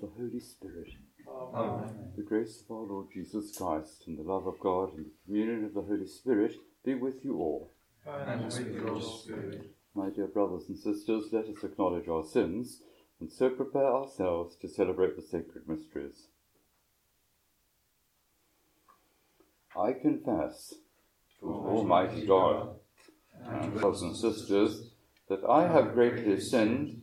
the of the Holy Spirit. Amen. The grace of our Lord Jesus Christ, and the love of God, and the communion of the Holy Spirit be with you all. And with your spirit. My dear brothers and sisters, let us acknowledge our sins, and so prepare ourselves to celebrate the sacred mysteries. I confess to Almighty God and brothers and sisters that I have greatly sinned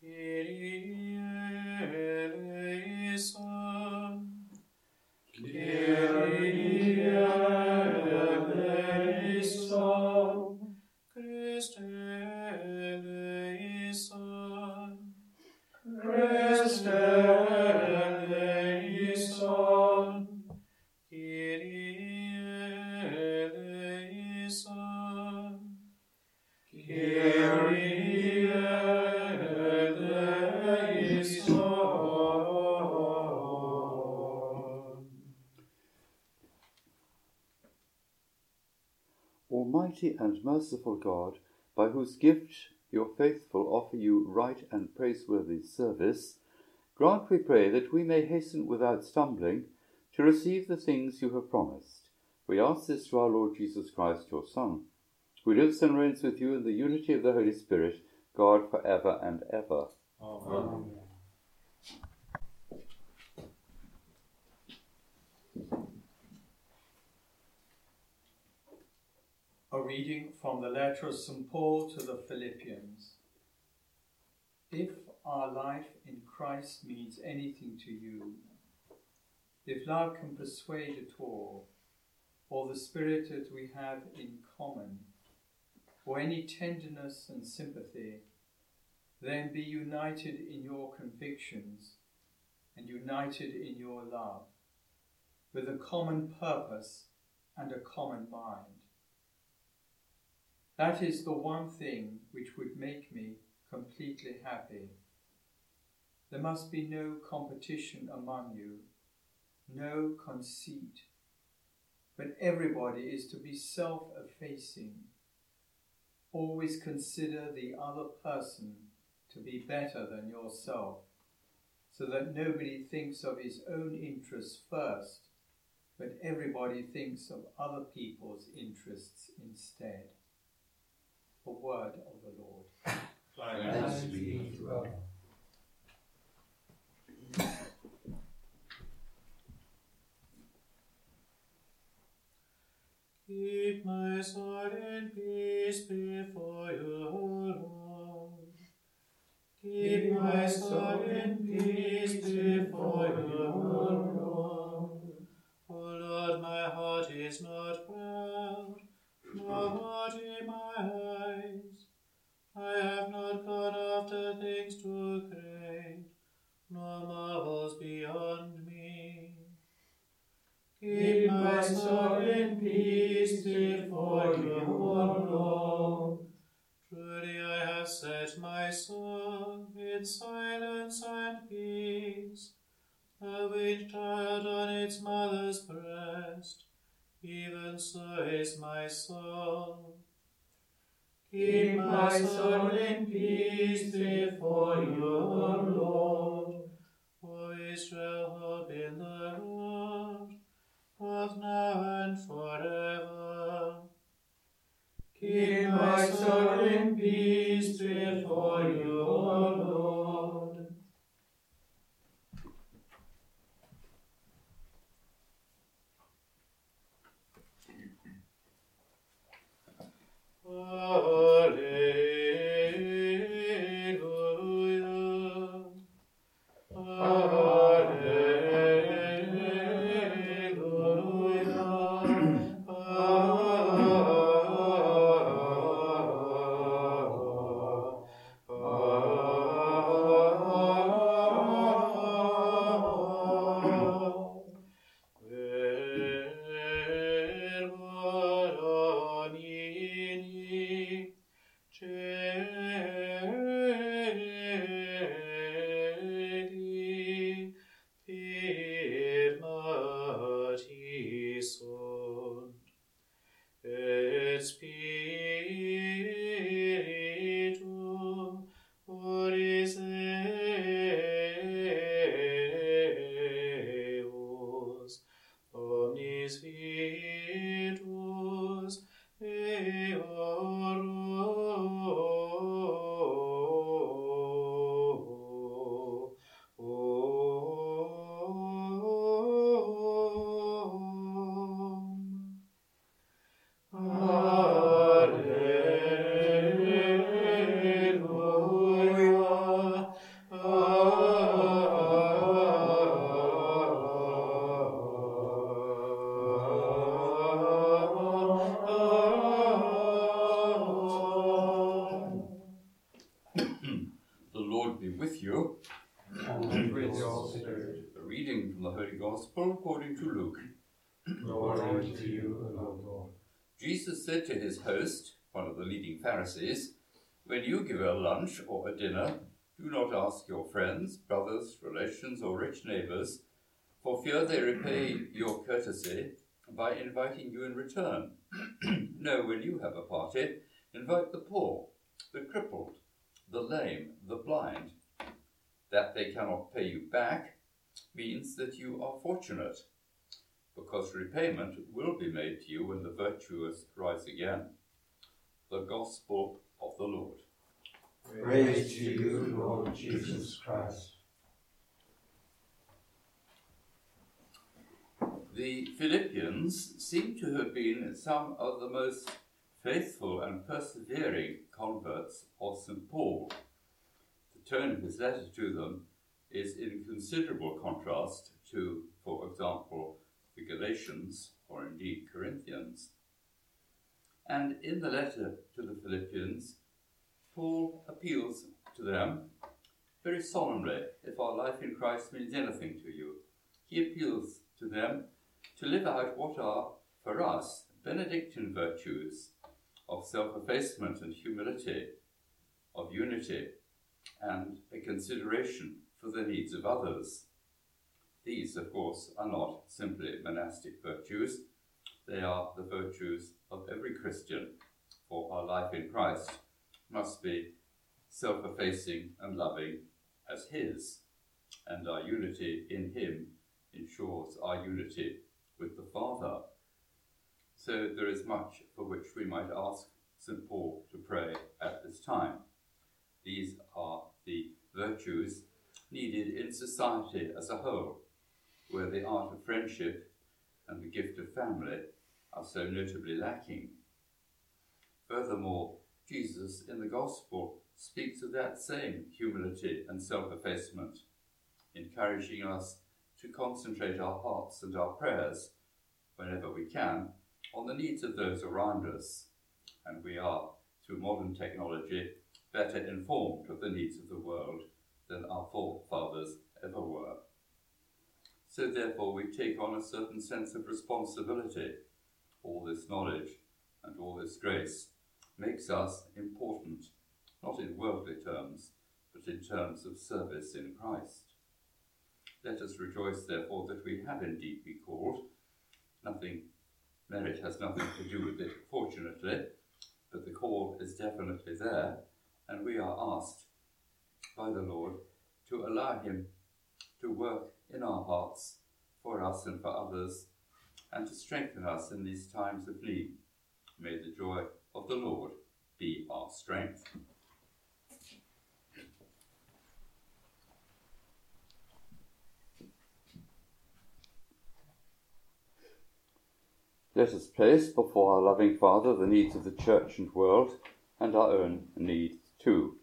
Kyrie eleison. Kyrie And merciful God, by whose gift your faithful offer you right and praiseworthy service, grant, we pray, that we may hasten without stumbling to receive the things you have promised. We ask this through our Lord Jesus Christ, your Son, who lives and reigns with you in the unity of the Holy Spirit, God for ever and ever. Amen. A reading from the letter of St. Paul to the Philippians. If our life in Christ means anything to you, if love can persuade at all, or the spirit that we have in common, or any tenderness and sympathy, then be united in your convictions and united in your love, with a common purpose and a common mind. That is the one thing which would make me completely happy. There must be no competition among you, no conceit, but everybody is to be self effacing. Always consider the other person to be better than yourself, so that nobody thinks of his own interests first, but everybody thinks of other people's interests instead. The word of the Lord. Thanks be to God. Keep my soul in peace before you, Lord. Keep my soul in peace before you, Lord. O Lord, my heart is not proud, nor in my eyes. I have not gone after things too great, nor marvels beyond me. Keep my soul in peace before you, Lord. Truly I have set my soul in silence and peace, a winged child on its mother's breast, even so is my soul. Keep my soul in peace before you, O Lord. O Israel, hope in the Lord, both now and forever. Keep my soul in peace before you, O Lord. To his host, one of the leading Pharisees, When you give a lunch or a dinner, do not ask your friends, brothers, relations, or rich neighbors, for fear they repay your courtesy by inviting you in return. no, when you have a party, invite the poor, the crippled, the lame, the blind. That they cannot pay you back means that you are fortunate, because repayment will be made to you when the virtuous rise again. The Gospel of the Lord. Praise to you, Lord Jesus Christ. The Philippians seem to have been some of the most faithful and persevering converts of St. Paul. The tone of his letter to them is in considerable contrast to, for example, the Galatians or indeed Corinthians. And in the letter to the Philippians, Paul appeals to them very solemnly if our life in Christ means anything to you. He appeals to them to live out what are, for us, Benedictine virtues of self effacement and humility, of unity, and a consideration for the needs of others. These, of course, are not simply monastic virtues, they are the virtues of every Christian, for our life in Christ must be self effacing and loving as His, and our unity in Him ensures our unity with the Father. So there is much for which we might ask St. Paul to pray at this time. These are the virtues needed in society as a whole, where the art of friendship and the gift of family are so notably lacking. Furthermore, Jesus in the Gospel speaks of that same humility and self effacement, encouraging us to concentrate our hearts and our prayers, whenever we can, on the needs of those around us. And we are, through modern technology, better informed of the needs of the world than our forefathers ever were. So, therefore, we take on a certain sense of responsibility. All this knowledge and all this grace makes us important, not in worldly terms, but in terms of service in Christ. Let us rejoice, therefore, that we have indeed been called. Nothing, merit has nothing to do with it, fortunately, but the call is definitely there, and we are asked by the Lord to allow Him to work in our hearts for us and for others, and to strengthen us in these times of need. May the joy of the Lord be our strength. Let us place before our loving Father the needs of the Church and world, and our own needs too.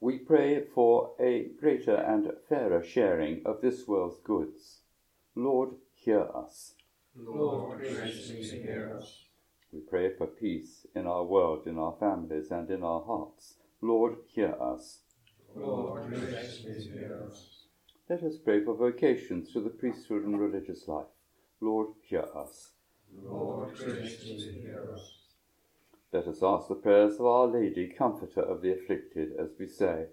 We pray for a greater and fairer sharing of this world's goods. Lord, hear us. Lord, graciously hear us. We pray for peace in our world, in our families, and in our hearts. Lord, hear us. Lord, graciously hear us. Let us pray for vocations to the priesthood and religious life. Lord, hear us. Lord, graciously hear us. Let us ask the prayers of Our Lady, Comforter of the afflicted, as we say,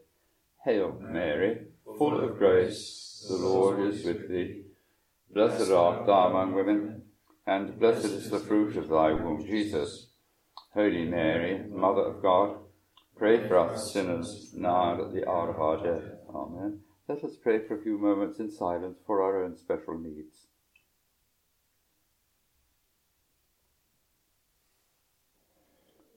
Hail Mary, full of grace, the Lord is with thee. Blessed art thou among women, and blessed is the fruit of thy womb, Jesus. Holy Mary, Mother of God, pray for us sinners, now and at the hour of our death. Amen. let us pray for a few moments in silence for our own special needs.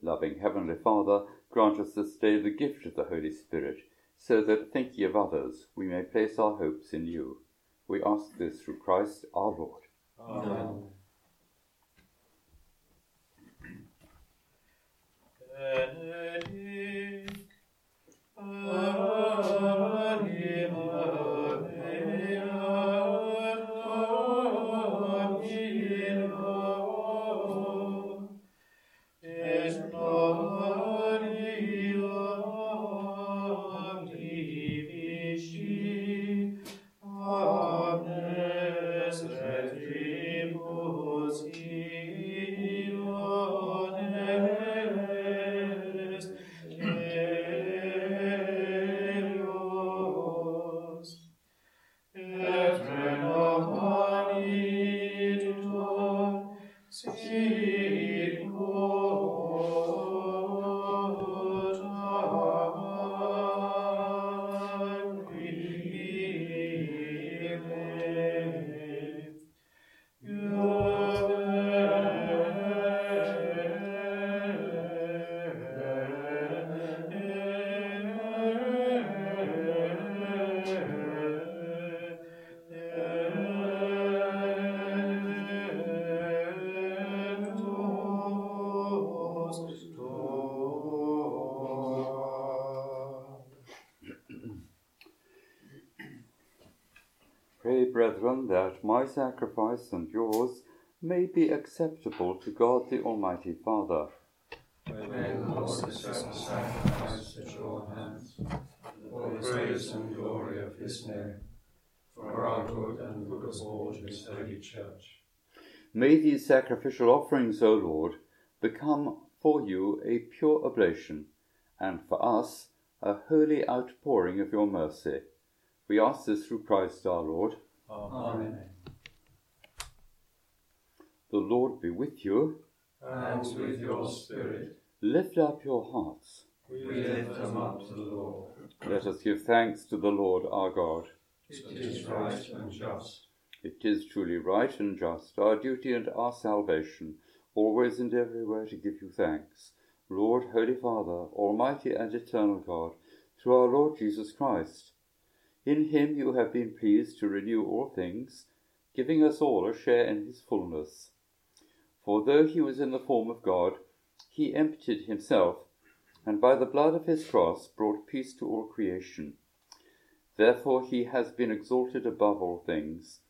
Loving Heavenly Father, grant us this day the gift of the Holy Spirit, so that, thinking of others, we may place our hopes in you. We ask this through Christ our Lord. Amen. Benedict anima my sacrifice and yours may be acceptable to God the Almighty Father. May the Lord accept the sacrifice at your hands, for the praise and glory of his name, for our good and the good of all his holy church. May these sacrificial offerings, O Lord, become for you a pure oblation, and for us a holy outpouring of your mercy. We ask this through Christ our Lord. Amen. The Lord be with you. And with your spirit, Lift up your hearts. we lift them up to the Lord. Let us give thanks to the Lord our God. It is right and just. It is truly right and just, our duty and our salvation, always and everywhere to give you thanks. Lord, Holy Father, Almighty and eternal God, through our Lord Jesus Christ. In him you have been pleased to renew all things, giving us all a share in his fullness. For though he was in the form of God, he emptied himself, and by the blood of his cross brought peace to all creation. Therefore he has been exalted above all things,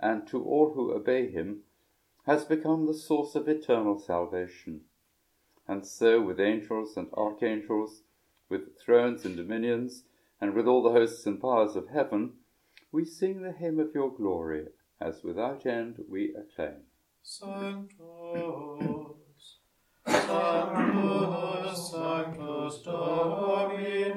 and to all who obey him has become the source of eternal salvation. And so, with angels and archangels, with thrones and dominions, and with all the hosts and powers of heaven, we sing the hymn of your glory, as without end we acclaim. Sanctus, Sanctus, Sanctus Dominus,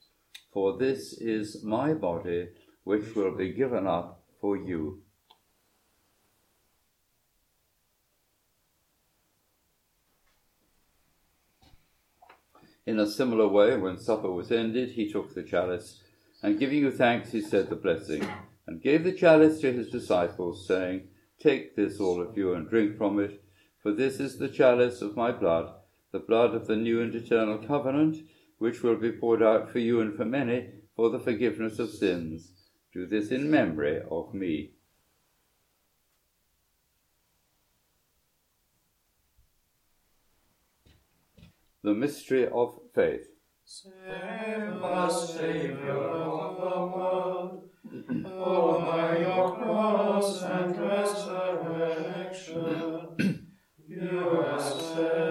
for this is my body, which will be given up for you. In a similar way, when supper was ended, he took the chalice, and giving you thanks, he said the blessing, and gave the chalice to his disciples, saying, Take this, all of you, and drink from it, for this is the chalice of my blood, the blood of the new and eternal covenant, which will be poured out for you and for many for the forgiveness of sins. Do this in memory of me. The mystery of faith. Save us, Saviour of the world. O by your cross and resurrection, you have free.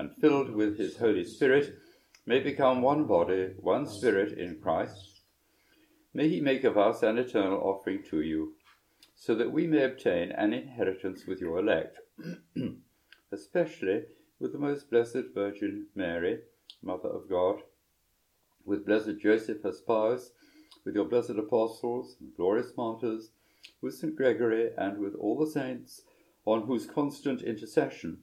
and filled with his Holy Spirit, may become one body, one spirit in Christ. May he make of us an eternal offering to you, so that we may obtain an inheritance with your elect, especially with the most blessed Virgin Mary, Mother of God, with blessed Joseph, her spouse, with your blessed apostles and glorious martyrs, with St. Gregory, and with all the saints, on whose constant intercession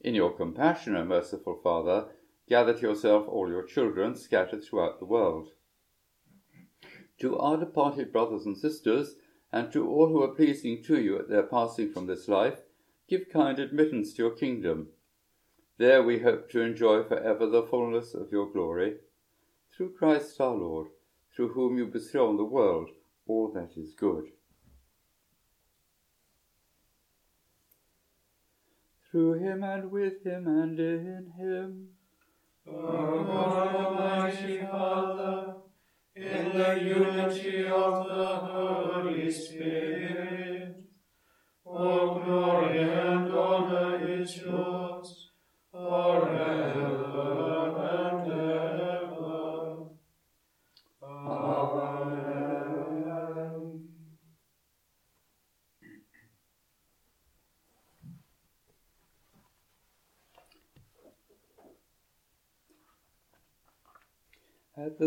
In your compassion, O merciful Father, gather to yourself all your children scattered throughout the world. To our departed brothers and sisters, and to all who are pleasing to you at their passing from this life, give kind admittance to your kingdom. There we hope to enjoy for ever the fullness of your glory. Through Christ our Lord, through whom you bestow on the world all that is good. Through him and with him and in him. O God, Almighty Father, in the unity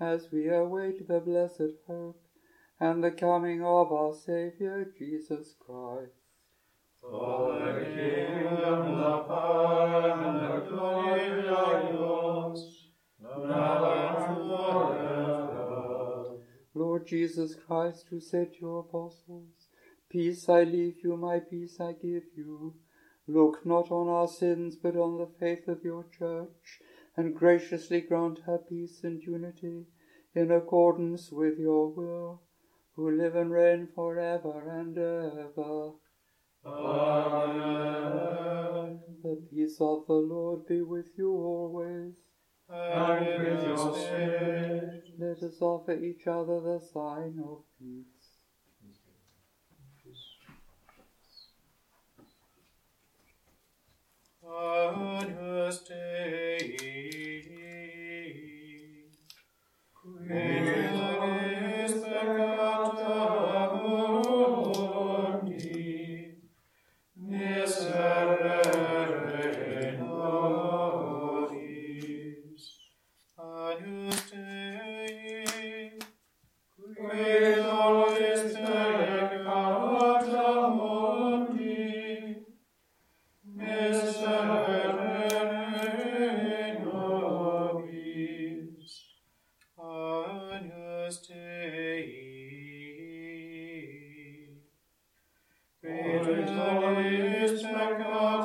as we await the blessed hope and the coming of our Saviour Jesus Christ. For the kingdom, the power, and the glory are yours, now and Jesus Christ, who said to your apostles, Peace I leave you, my peace I give you. Look not on our sins, but on the faith of your church, and graciously grant her peace and unity, in accordance with your will, who live and reign for ever and ever. Amen. The peace of the Lord be with you always. And with your spirit. Let us offer each other the sign of peace.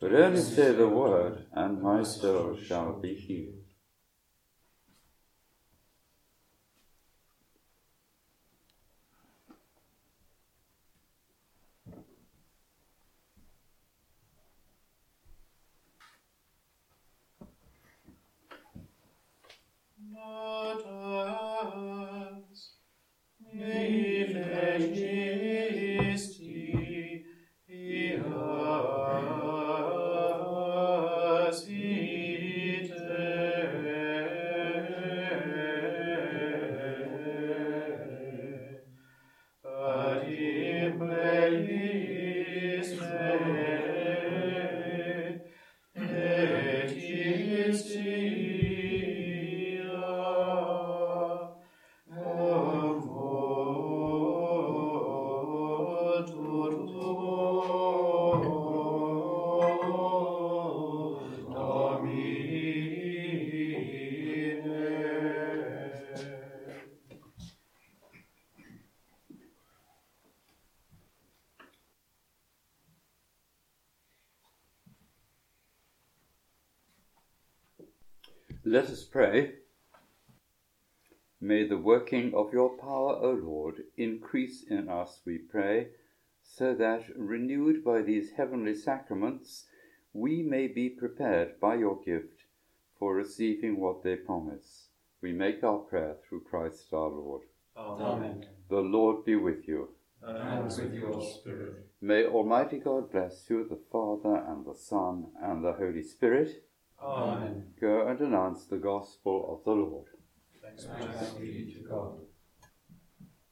but only say the word, and my soul shall be healed. Let us pray. May the working of your power, O Lord, increase in us, we pray, so that, renewed by these heavenly sacraments, we may be prepared by your gift for receiving what they promise. We make our prayer through Christ our Lord. Amen. The Lord be with you. And with your spirit. May Almighty God bless you, the Father, and the Son, and the Holy Spirit. Amen. Go and announce the gospel of the Lord. Thanks be to God.